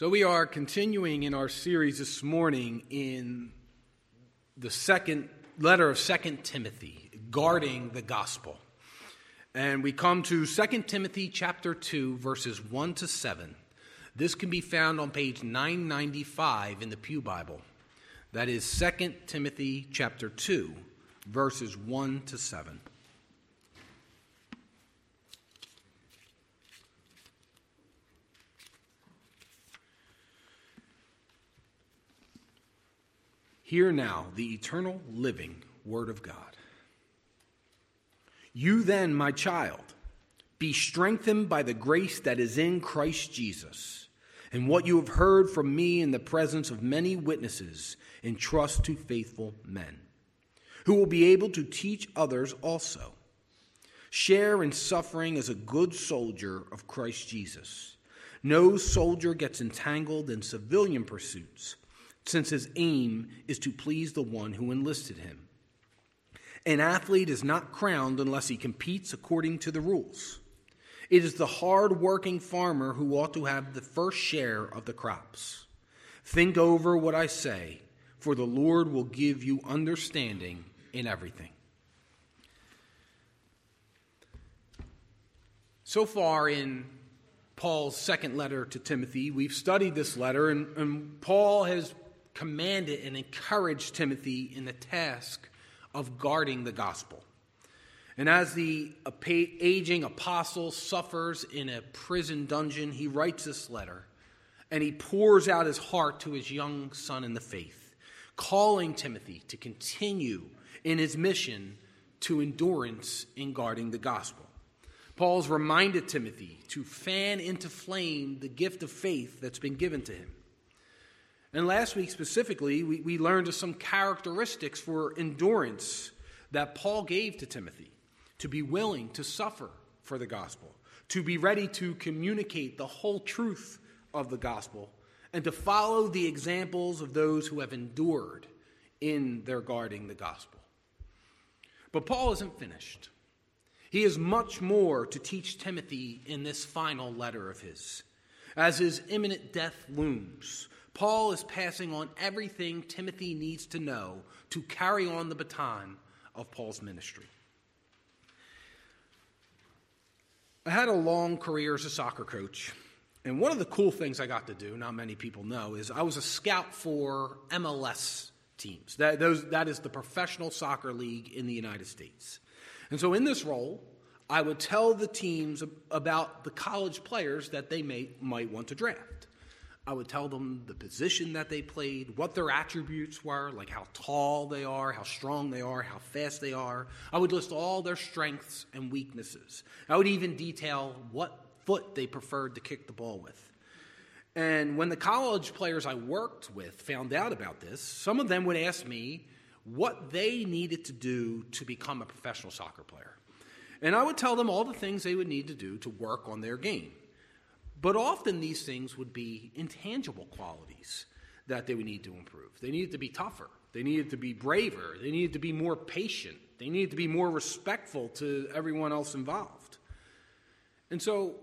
So, we are continuing in our series this morning in the second letter of Second Timothy, guarding the gospel. And we come to Second Timothy chapter 2, verses 1 to 7. This can be found on page 995 in the Pew Bible. That is Second Timothy chapter 2, verses 1 to 7. Hear now the eternal living Word of God. You then, my child, be strengthened by the grace that is in Christ Jesus, and what you have heard from me in the presence of many witnesses, entrust to faithful men, who will be able to teach others also. Share in suffering as a good soldier of Christ Jesus. No soldier gets entangled in civilian pursuits since his aim is to please the one who enlisted him. An athlete is not crowned unless he competes according to the rules. It is the hard working farmer who ought to have the first share of the crops. Think over what I say, for the Lord will give you understanding in everything. So far in Paul's second letter to Timothy, we've studied this letter, and, and Paul has commanded and encouraged Timothy in the task of guarding the gospel. And as the aging apostle suffers in a prison dungeon, he writes this letter and he pours out his heart to his young son in the faith, calling Timothy to continue in his mission to endurance in guarding the gospel. Paul's reminded Timothy to fan into flame the gift of faith that's been given to him. And last week specifically, we, we learned some characteristics for endurance that Paul gave to Timothy to be willing to suffer for the gospel, to be ready to communicate the whole truth of the gospel, and to follow the examples of those who have endured in their guarding the gospel. But Paul isn't finished. He has much more to teach Timothy in this final letter of his. As his imminent death looms, Paul is passing on everything Timothy needs to know to carry on the baton of Paul's ministry. I had a long career as a soccer coach, and one of the cool things I got to do, not many people know, is I was a scout for MLS teams. That, those, that is the professional soccer league in the United States. And so, in this role, I would tell the teams about the college players that they may, might want to draft. I would tell them the position that they played, what their attributes were, like how tall they are, how strong they are, how fast they are. I would list all their strengths and weaknesses. I would even detail what foot they preferred to kick the ball with. And when the college players I worked with found out about this, some of them would ask me what they needed to do to become a professional soccer player. And I would tell them all the things they would need to do to work on their game. But often these things would be intangible qualities that they would need to improve. They needed to be tougher. They needed to be braver. They needed to be more patient. They needed to be more respectful to everyone else involved. And so,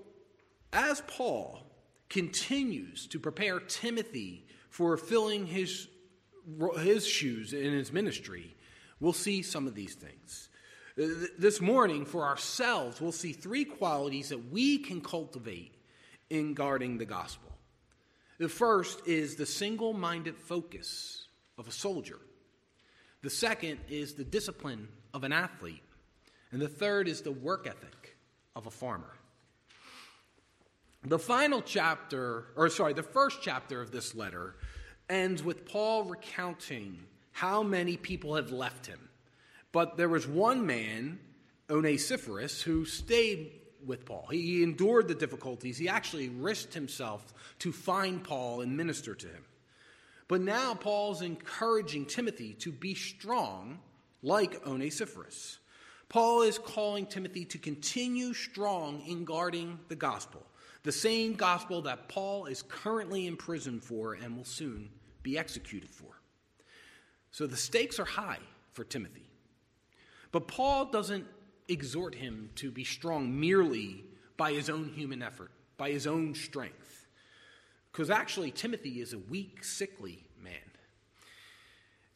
as Paul continues to prepare Timothy for filling his, his shoes in his ministry, we'll see some of these things. This morning, for ourselves, we'll see three qualities that we can cultivate in guarding the gospel. The first is the single minded focus of a soldier, the second is the discipline of an athlete, and the third is the work ethic of a farmer. The final chapter, or sorry, the first chapter of this letter ends with Paul recounting how many people have left him. But there was one man, Onesiphorus, who stayed with Paul. He endured the difficulties. He actually risked himself to find Paul and minister to him. But now Paul's encouraging Timothy to be strong like Onesiphorus. Paul is calling Timothy to continue strong in guarding the gospel, the same gospel that Paul is currently in prison for and will soon be executed for. So the stakes are high for Timothy. But Paul doesn't exhort him to be strong merely by his own human effort, by his own strength. Because actually, Timothy is a weak, sickly man.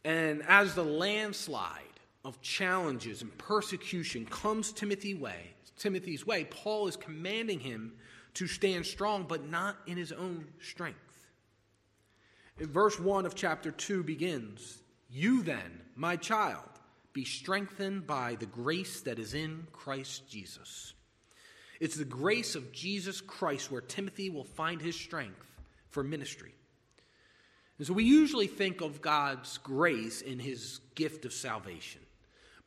And as the landslide of challenges and persecution comes Timothy way, Timothy's way, Paul is commanding him to stand strong, but not in his own strength. In verse 1 of chapter 2 begins You then, my child, be strengthened by the grace that is in Christ Jesus. It's the grace of Jesus Christ where Timothy will find his strength for ministry. And so we usually think of God's grace in his gift of salvation.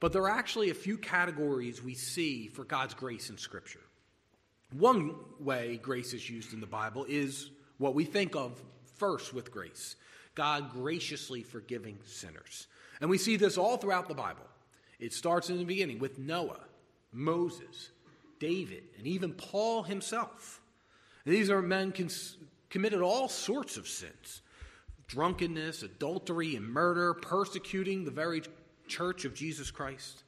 But there are actually a few categories we see for God's grace in Scripture. One way grace is used in the Bible is what we think of first with grace God graciously forgiving sinners. And we see this all throughout the Bible. It starts in the beginning with Noah, Moses, David, and even Paul himself. These are men cons- committed all sorts of sins drunkenness, adultery, and murder, persecuting the very church of Jesus Christ.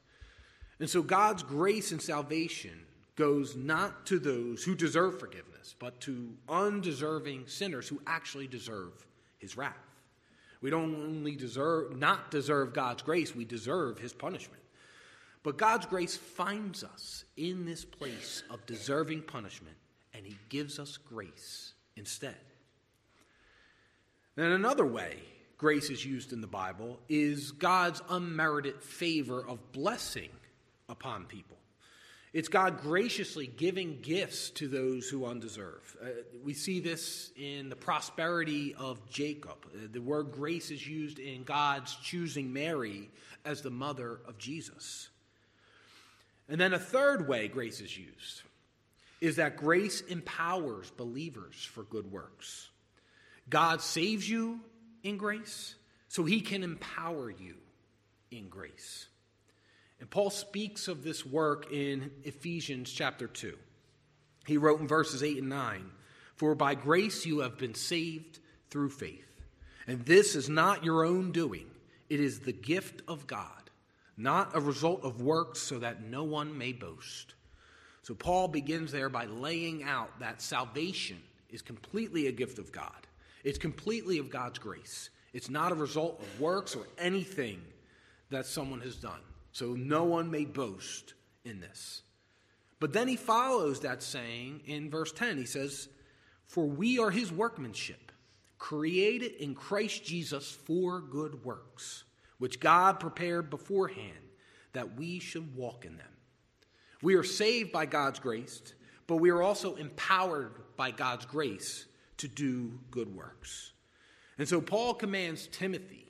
And so God's grace and salvation goes not to those who deserve forgiveness, but to undeserving sinners who actually deserve his wrath. We don't only deserve not deserve God's grace, we deserve his punishment. But God's grace finds us in this place of deserving punishment, and He gives us grace instead. Then another way grace is used in the Bible is God's unmerited favor of blessing upon people. It's God graciously giving gifts to those who undeserve. Uh, we see this in the prosperity of Jacob. Uh, the word grace is used in God's choosing Mary as the mother of Jesus. And then a third way grace is used is that grace empowers believers for good works. God saves you in grace so he can empower you in grace. And Paul speaks of this work in Ephesians chapter 2. He wrote in verses 8 and 9 For by grace you have been saved through faith. And this is not your own doing, it is the gift of God not a result of works, so that no one may boast. So Paul begins there by laying out that salvation is completely a gift of God. It's completely of God's grace. It's not a result of works or anything that someone has done. So no one may boast in this. But then he follows that saying in verse 10. He says, For we are his workmanship, created in Christ Jesus for good works which God prepared beforehand that we should walk in them. We are saved by God's grace, but we are also empowered by God's grace to do good works. And so Paul commands Timothy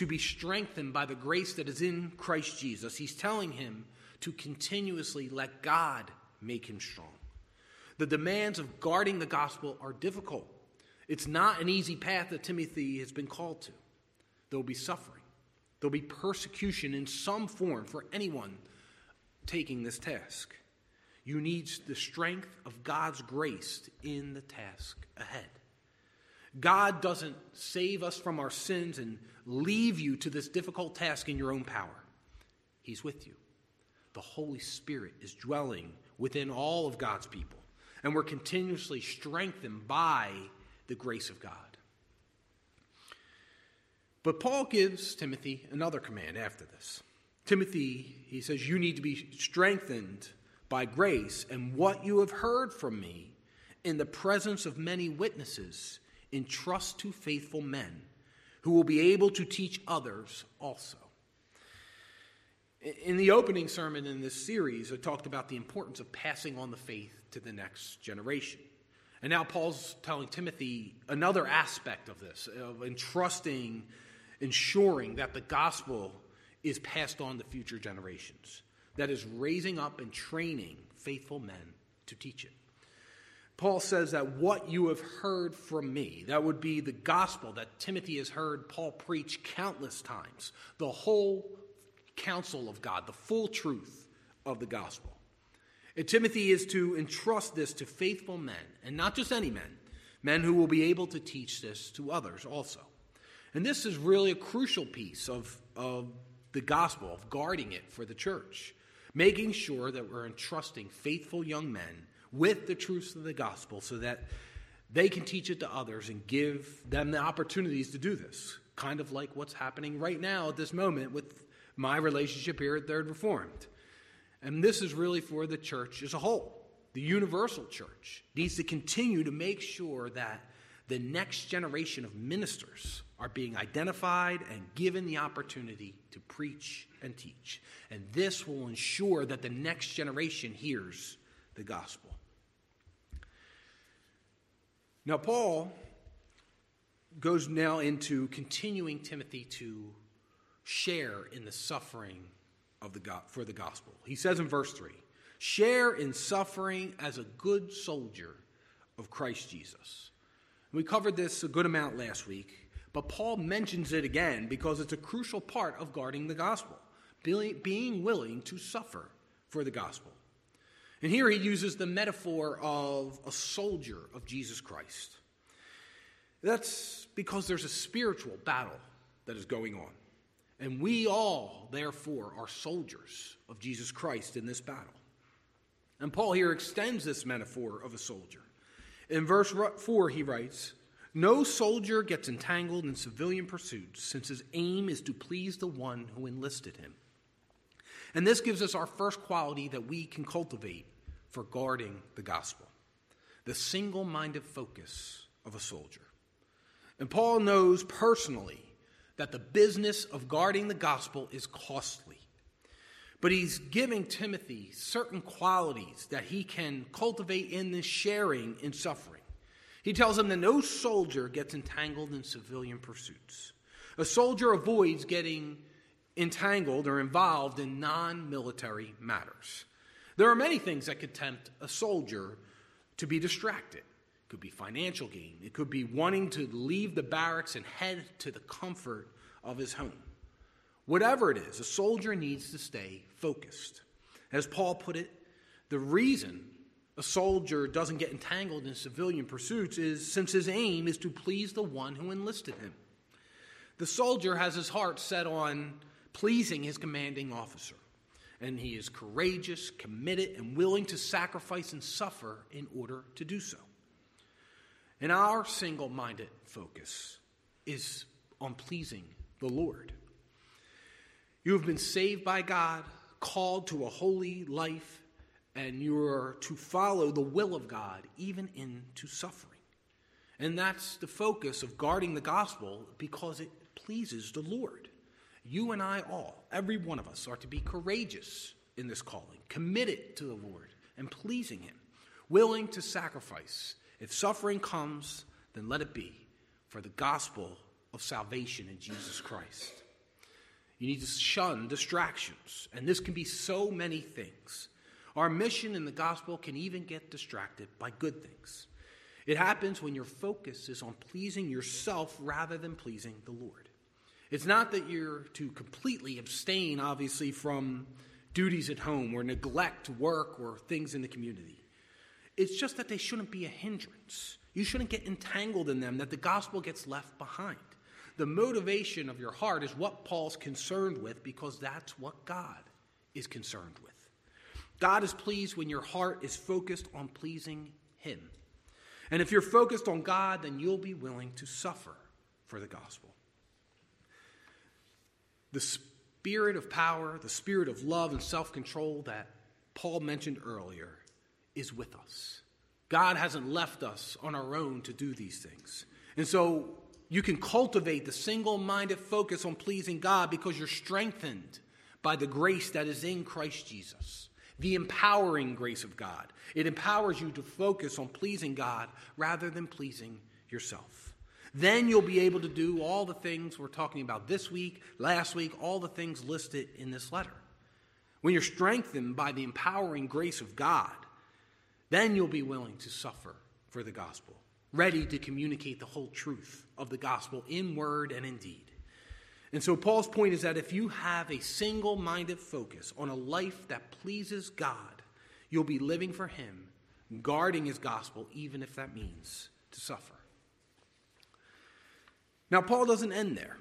to be strengthened by the grace that is in Christ Jesus. He's telling him to continuously let God make him strong. The demands of guarding the gospel are difficult. It's not an easy path that Timothy has been called to. There will be suffering. There'll be persecution in some form for anyone taking this task. You need the strength of God's grace in the task ahead. God doesn't save us from our sins and leave you to this difficult task in your own power. He's with you. The Holy Spirit is dwelling within all of God's people, and we're continuously strengthened by the grace of God. But Paul gives Timothy another command after this. Timothy, he says, you need to be strengthened by grace and what you have heard from me in the presence of many witnesses, entrust to faithful men who will be able to teach others also. In the opening sermon in this series, I talked about the importance of passing on the faith to the next generation. And now Paul's telling Timothy another aspect of this, of entrusting ensuring that the gospel is passed on to future generations, that is, raising up and training faithful men to teach it. Paul says that what you have heard from me, that would be the gospel that Timothy has heard Paul preach countless times, the whole counsel of God, the full truth of the gospel. And Timothy is to entrust this to faithful men, and not just any men, men who will be able to teach this to others also. And this is really a crucial piece of, of the gospel, of guarding it for the church, making sure that we're entrusting faithful young men with the truths of the gospel so that they can teach it to others and give them the opportunities to do this, kind of like what's happening right now at this moment with my relationship here at Third Reformed. And this is really for the church as a whole. The universal church needs to continue to make sure that the next generation of ministers are being identified and given the opportunity to preach and teach. And this will ensure that the next generation hears the gospel. Now, Paul goes now into continuing Timothy to share in the suffering of the God, for the gospel. He says in verse 3 share in suffering as a good soldier of Christ Jesus. We covered this a good amount last week, but Paul mentions it again because it's a crucial part of guarding the gospel, being willing to suffer for the gospel. And here he uses the metaphor of a soldier of Jesus Christ. That's because there's a spiritual battle that is going on. And we all, therefore, are soldiers of Jesus Christ in this battle. And Paul here extends this metaphor of a soldier. In verse 4, he writes, No soldier gets entangled in civilian pursuits, since his aim is to please the one who enlisted him. And this gives us our first quality that we can cultivate for guarding the gospel the single minded focus of a soldier. And Paul knows personally that the business of guarding the gospel is costly. But he's giving Timothy certain qualities that he can cultivate in this sharing in suffering. He tells him that no soldier gets entangled in civilian pursuits. A soldier avoids getting entangled or involved in non military matters. There are many things that could tempt a soldier to be distracted. It could be financial gain, it could be wanting to leave the barracks and head to the comfort of his home. Whatever it is, a soldier needs to stay focused. As Paul put it, the reason a soldier doesn't get entangled in civilian pursuits is since his aim is to please the one who enlisted him. The soldier has his heart set on pleasing his commanding officer, and he is courageous, committed, and willing to sacrifice and suffer in order to do so. And our single minded focus is on pleasing the Lord. You have been saved by God, called to a holy life, and you are to follow the will of God, even into suffering. And that's the focus of guarding the gospel because it pleases the Lord. You and I all, every one of us, are to be courageous in this calling, committed to the Lord and pleasing Him, willing to sacrifice if suffering comes, then let it be for the gospel of salvation in Jesus Christ. You need to shun distractions, and this can be so many things. Our mission in the gospel can even get distracted by good things. It happens when your focus is on pleasing yourself rather than pleasing the Lord. It's not that you're to completely abstain, obviously, from duties at home or neglect work or things in the community. It's just that they shouldn't be a hindrance. You shouldn't get entangled in them, that the gospel gets left behind. The motivation of your heart is what Paul's concerned with because that's what God is concerned with. God is pleased when your heart is focused on pleasing Him. And if you're focused on God, then you'll be willing to suffer for the gospel. The spirit of power, the spirit of love and self control that Paul mentioned earlier is with us. God hasn't left us on our own to do these things. And so you can cultivate the single minded focus on pleasing God because you're strengthened by the grace that is in Christ Jesus, the empowering grace of God. It empowers you to focus on pleasing God rather than pleasing yourself. Then you'll be able to do all the things we're talking about this week, last week, all the things listed in this letter. When you're strengthened by the empowering grace of God, then you'll be willing to suffer for the gospel, ready to communicate the whole truth of the gospel in word and in deed. And so, Paul's point is that if you have a single minded focus on a life that pleases God, you'll be living for Him, guarding His gospel, even if that means to suffer. Now, Paul doesn't end there.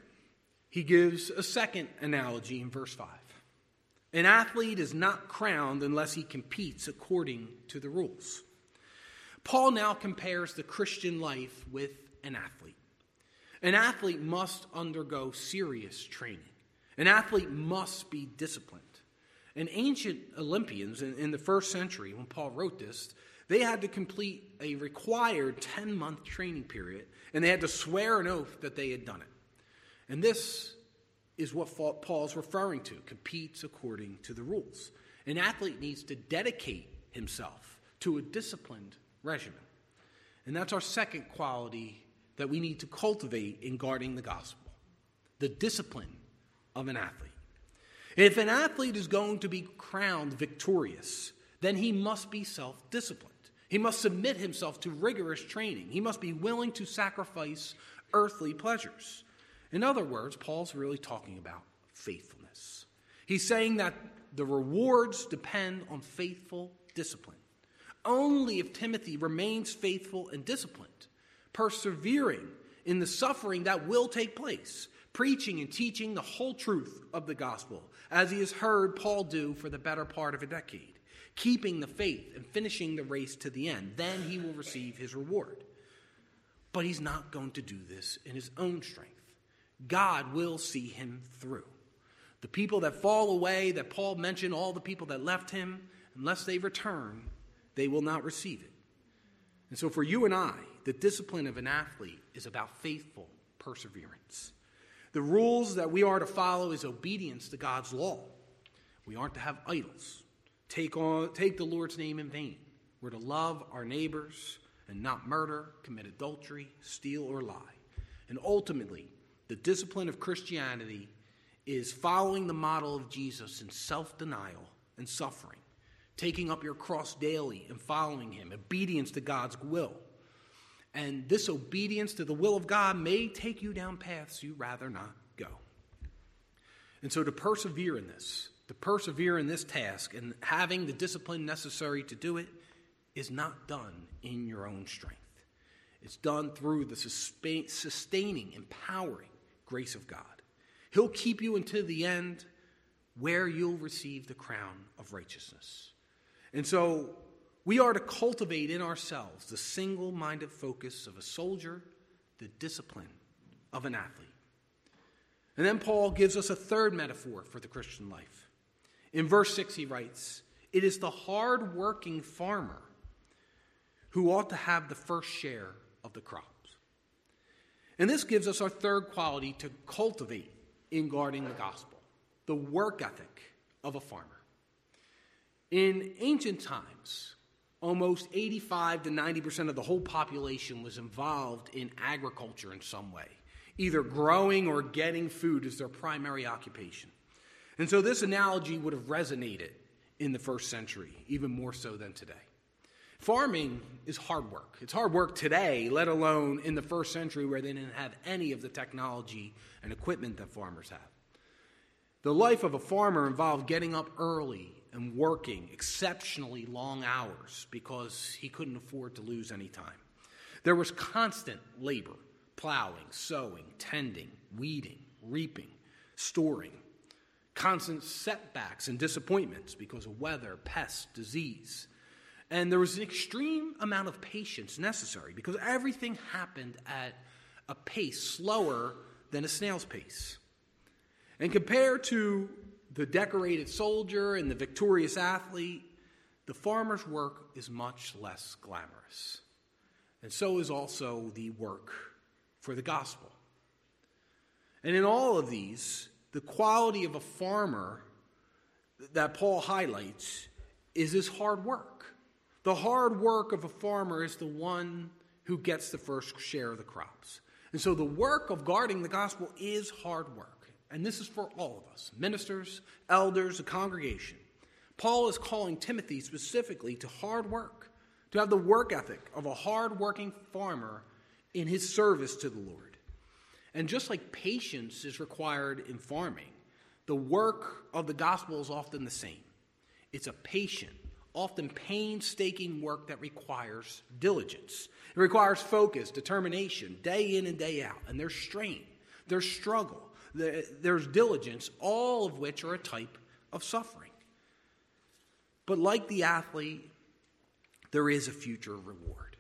He gives a second analogy in verse 5. An athlete is not crowned unless he competes according to the rules. Paul now compares the Christian life with an athlete. An athlete must undergo serious training. An athlete must be disciplined. And ancient Olympians in, in the first century, when Paul wrote this, they had to complete a required 10 month training period, and they had to swear an oath that they had done it. And this is what Paul's referring to competes according to the rules. An athlete needs to dedicate himself to a disciplined regimen. And that's our second quality that we need to cultivate in guarding the gospel the discipline of an athlete. If an athlete is going to be crowned victorious, then he must be self disciplined. He must submit himself to rigorous training. He must be willing to sacrifice earthly pleasures. In other words, Paul's really talking about faithfulness. He's saying that the rewards depend on faithful discipline. Only if Timothy remains faithful and disciplined, persevering in the suffering that will take place, preaching and teaching the whole truth of the gospel, as he has heard Paul do for the better part of a decade, keeping the faith and finishing the race to the end, then he will receive his reward. But he's not going to do this in his own strength. God will see him through. The people that fall away, that Paul mentioned, all the people that left him, unless they return, they will not receive it. And so, for you and I, the discipline of an athlete is about faithful perseverance. The rules that we are to follow is obedience to God's law. We aren't to have idols, take, on, take the Lord's name in vain. We're to love our neighbors and not murder, commit adultery, steal, or lie. And ultimately, the discipline of Christianity is following the model of Jesus in self denial and suffering, taking up your cross daily and following Him, obedience to God's will. And this obedience to the will of God may take you down paths you'd rather not go. And so to persevere in this, to persevere in this task and having the discipline necessary to do it is not done in your own strength. It's done through the sustaining, empowering grace of God. He'll keep you until the end where you'll receive the crown of righteousness. And so we are to cultivate in ourselves the single minded focus of a soldier, the discipline of an athlete. And then Paul gives us a third metaphor for the Christian life. In verse 6, he writes, It is the hard working farmer who ought to have the first share of the crops. And this gives us our third quality to cultivate in guarding the gospel the work ethic of a farmer. In ancient times, almost 85 to 90% of the whole population was involved in agriculture in some way, either growing or getting food as their primary occupation. And so this analogy would have resonated in the first century, even more so than today. Farming is hard work. It's hard work today, let alone in the first century where they didn't have any of the technology and equipment that farmers have. The life of a farmer involved getting up early and working exceptionally long hours because he couldn't afford to lose any time. There was constant labor plowing, sowing, tending, weeding, reaping, storing, constant setbacks and disappointments because of weather, pests, disease. And there was an extreme amount of patience necessary because everything happened at a pace slower than a snail's pace. And compared to the decorated soldier and the victorious athlete, the farmer's work is much less glamorous. And so is also the work for the gospel. And in all of these, the quality of a farmer that Paul highlights is his hard work. The hard work of a farmer is the one who gets the first share of the crops. And so the work of guarding the gospel is hard work. And this is for all of us ministers, elders, the congregation. Paul is calling Timothy specifically to hard work, to have the work ethic of a hard working farmer in his service to the Lord. And just like patience is required in farming, the work of the gospel is often the same. It's a patient, often painstaking work that requires diligence. It requires focus, determination, day in and day out. And there's strain, there's struggle, there's diligence, all of which are a type of suffering. But like the athlete, there is a future reward.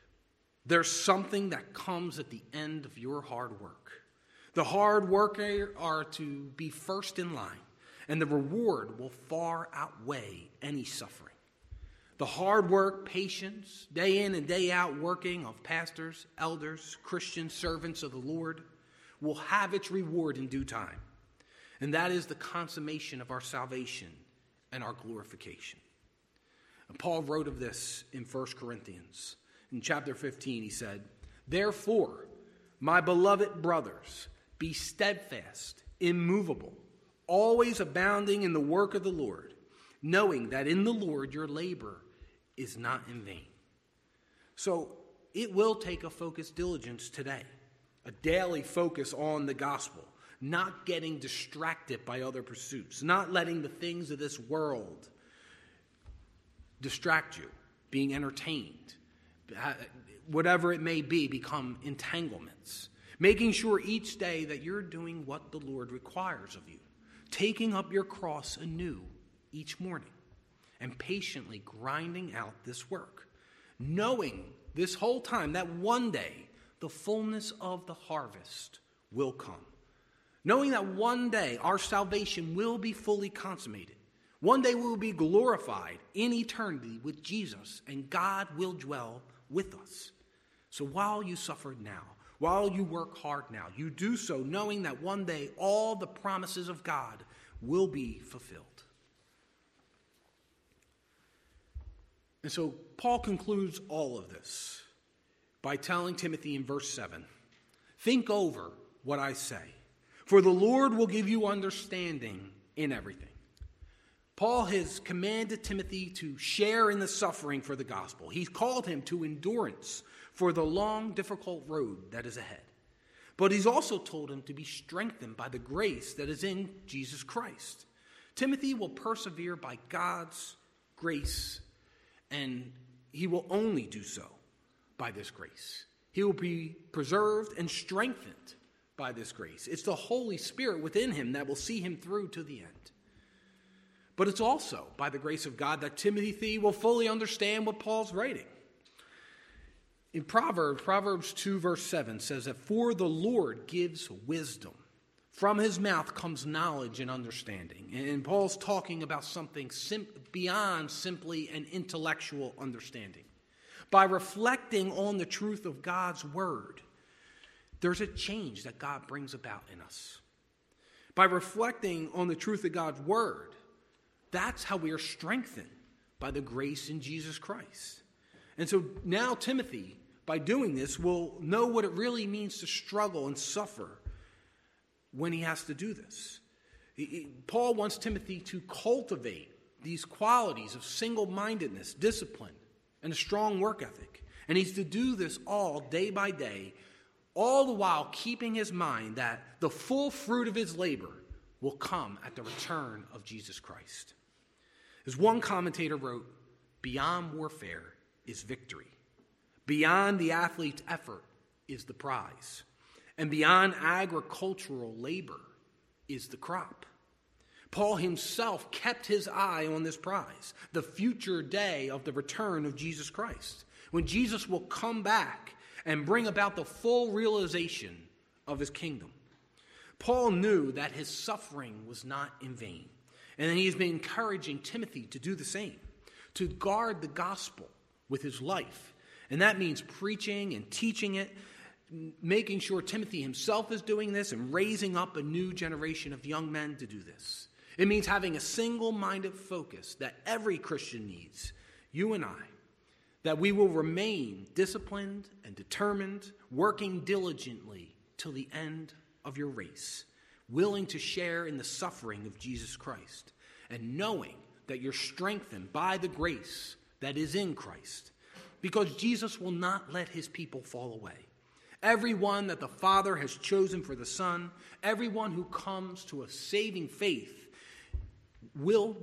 There's something that comes at the end of your hard work. The hard worker are to be first in line, and the reward will far outweigh any suffering. The hard work, patience, day in and day out working of pastors, elders, Christian servants of the Lord will have its reward in due time. And that is the consummation of our salvation and our glorification. And Paul wrote of this in 1 Corinthians. In chapter 15, he said, Therefore, my beloved brothers, be steadfast, immovable, always abounding in the work of the Lord, knowing that in the Lord your labor is not in vain. So it will take a focused diligence today, a daily focus on the gospel, not getting distracted by other pursuits, not letting the things of this world distract you, being entertained, whatever it may be, become entanglements. Making sure each day that you're doing what the Lord requires of you, taking up your cross anew each morning and patiently grinding out this work, knowing this whole time that one day the fullness of the harvest will come. Knowing that one day our salvation will be fully consummated. One day we will be glorified in eternity with Jesus, and God will dwell with us. So while you suffer now, while you work hard now, you do so knowing that one day all the promises of God will be fulfilled. And so Paul concludes all of this by telling Timothy in verse 7 Think over what I say, for the Lord will give you understanding in everything. Paul has commanded Timothy to share in the suffering for the gospel. He's called him to endurance for the long, difficult road that is ahead. But he's also told him to be strengthened by the grace that is in Jesus Christ. Timothy will persevere by God's grace and he will only do so by this grace. He will be preserved and strengthened by this grace. It's the Holy Spirit within him that will see him through to the end. But it's also by the grace of God that Timothy will fully understand what Paul's writing. In Proverbs, Proverbs 2, verse 7 says that for the Lord gives wisdom. From his mouth comes knowledge and understanding. And Paul's talking about something sim- beyond simply an intellectual understanding. By reflecting on the truth of God's word, there's a change that God brings about in us. By reflecting on the truth of God's word, that's how we are strengthened by the grace in Jesus Christ. And so now Timothy, by doing this, will know what it really means to struggle and suffer when he has to do this. Paul wants Timothy to cultivate these qualities of single mindedness, discipline, and a strong work ethic. And he's to do this all day by day, all the while keeping his mind that the full fruit of his labor will come at the return of Jesus Christ. As one commentator wrote, beyond warfare is victory. Beyond the athlete's effort is the prize. And beyond agricultural labor is the crop. Paul himself kept his eye on this prize, the future day of the return of Jesus Christ, when Jesus will come back and bring about the full realization of his kingdom. Paul knew that his suffering was not in vain, and he's been encouraging Timothy to do the same, to guard the gospel with his life. And that means preaching and teaching it making sure Timothy himself is doing this and raising up a new generation of young men to do this. It means having a single minded focus that every Christian needs, you and I, that we will remain disciplined and determined, working diligently till the end of your race, willing to share in the suffering of Jesus Christ, and knowing that you're strengthened by the grace that is in Christ, because Jesus will not let his people fall away. Everyone that the Father has chosen for the Son, everyone who comes to a saving faith, will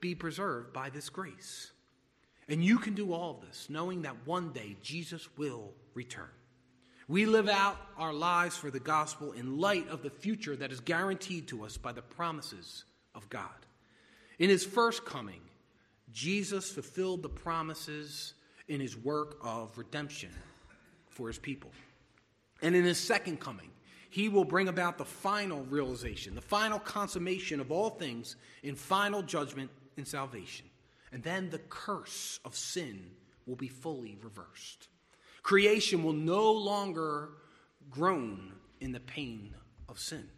be preserved by this grace. And you can do all this knowing that one day Jesus will return. We live out our lives for the gospel in light of the future that is guaranteed to us by the promises of God. In his first coming, Jesus fulfilled the promises in his work of redemption for his people. And in his second coming, he will bring about the final realization, the final consummation of all things in final judgment and salvation. And then the curse of sin will be fully reversed. Creation will no longer groan in the pain of sin.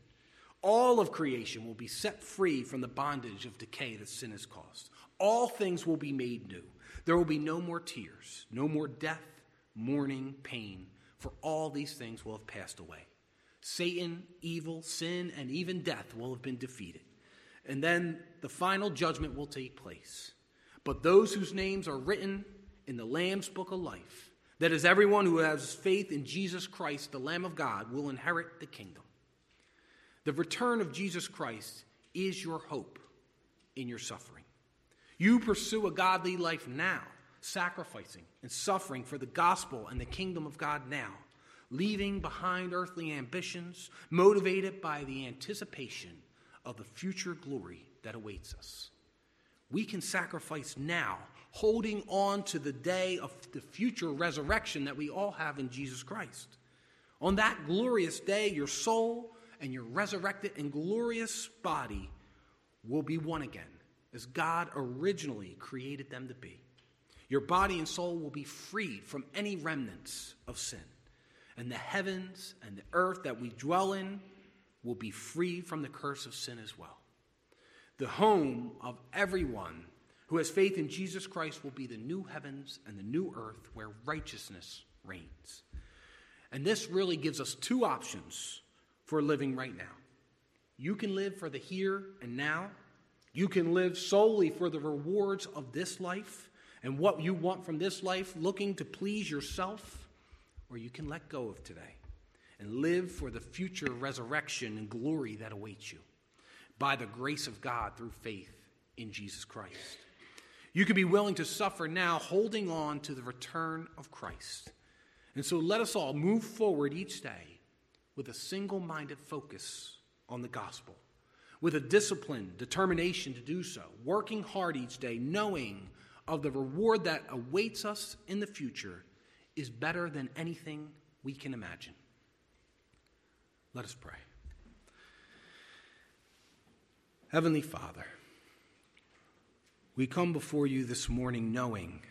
All of creation will be set free from the bondage of decay that sin has caused. All things will be made new. There will be no more tears, no more death, mourning, pain, for all these things will have passed away. Satan, evil, sin, and even death will have been defeated. And then the final judgment will take place. But those whose names are written in the Lamb's book of life, that is, everyone who has faith in Jesus Christ, the Lamb of God, will inherit the kingdom. The return of Jesus Christ is your hope in your suffering. You pursue a godly life now, sacrificing and suffering for the gospel and the kingdom of God now, leaving behind earthly ambitions, motivated by the anticipation of the future glory that awaits us. We can sacrifice now, holding on to the day of the future resurrection that we all have in Jesus Christ. On that glorious day, your soul and your resurrected and glorious body will be one again, as God originally created them to be. Your body and soul will be freed from any remnants of sin. And the heavens and the earth that we dwell in will be free from the curse of sin as well. The home of everyone who has faith in Jesus Christ will be the new heavens and the new earth where righteousness reigns. And this really gives us two options for living right now. You can live for the here and now. You can live solely for the rewards of this life and what you want from this life, looking to please yourself, or you can let go of today and live for the future resurrection and glory that awaits you by the grace of God through faith in Jesus Christ. You can be willing to suffer now, holding on to the return of Christ. And so let us all move forward each day with a single minded focus on the gospel, with a disciplined determination to do so, working hard each day, knowing of the reward that awaits us in the future is better than anything we can imagine. Let us pray. Heavenly Father, we come before you this morning knowing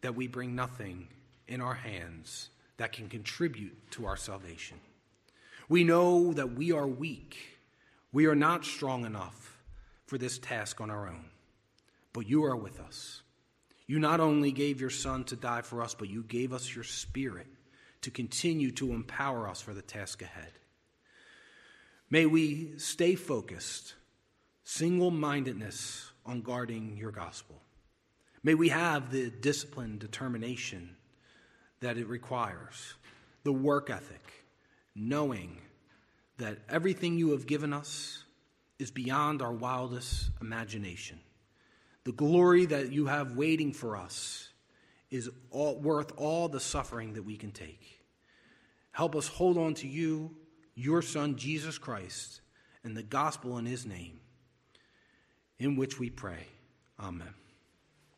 that we bring nothing in our hands that can contribute to our salvation. We know that we are weak. We are not strong enough for this task on our own. But you are with us. You not only gave your Son to die for us, but you gave us your Spirit to continue to empower us for the task ahead. May we stay focused, single mindedness on guarding your gospel. May we have the discipline, determination that it requires, the work ethic, knowing that everything you have given us is beyond our wildest imagination. The glory that you have waiting for us is all, worth all the suffering that we can take. Help us hold on to you, your Son, Jesus Christ, and the gospel in his name, in which we pray. Amen.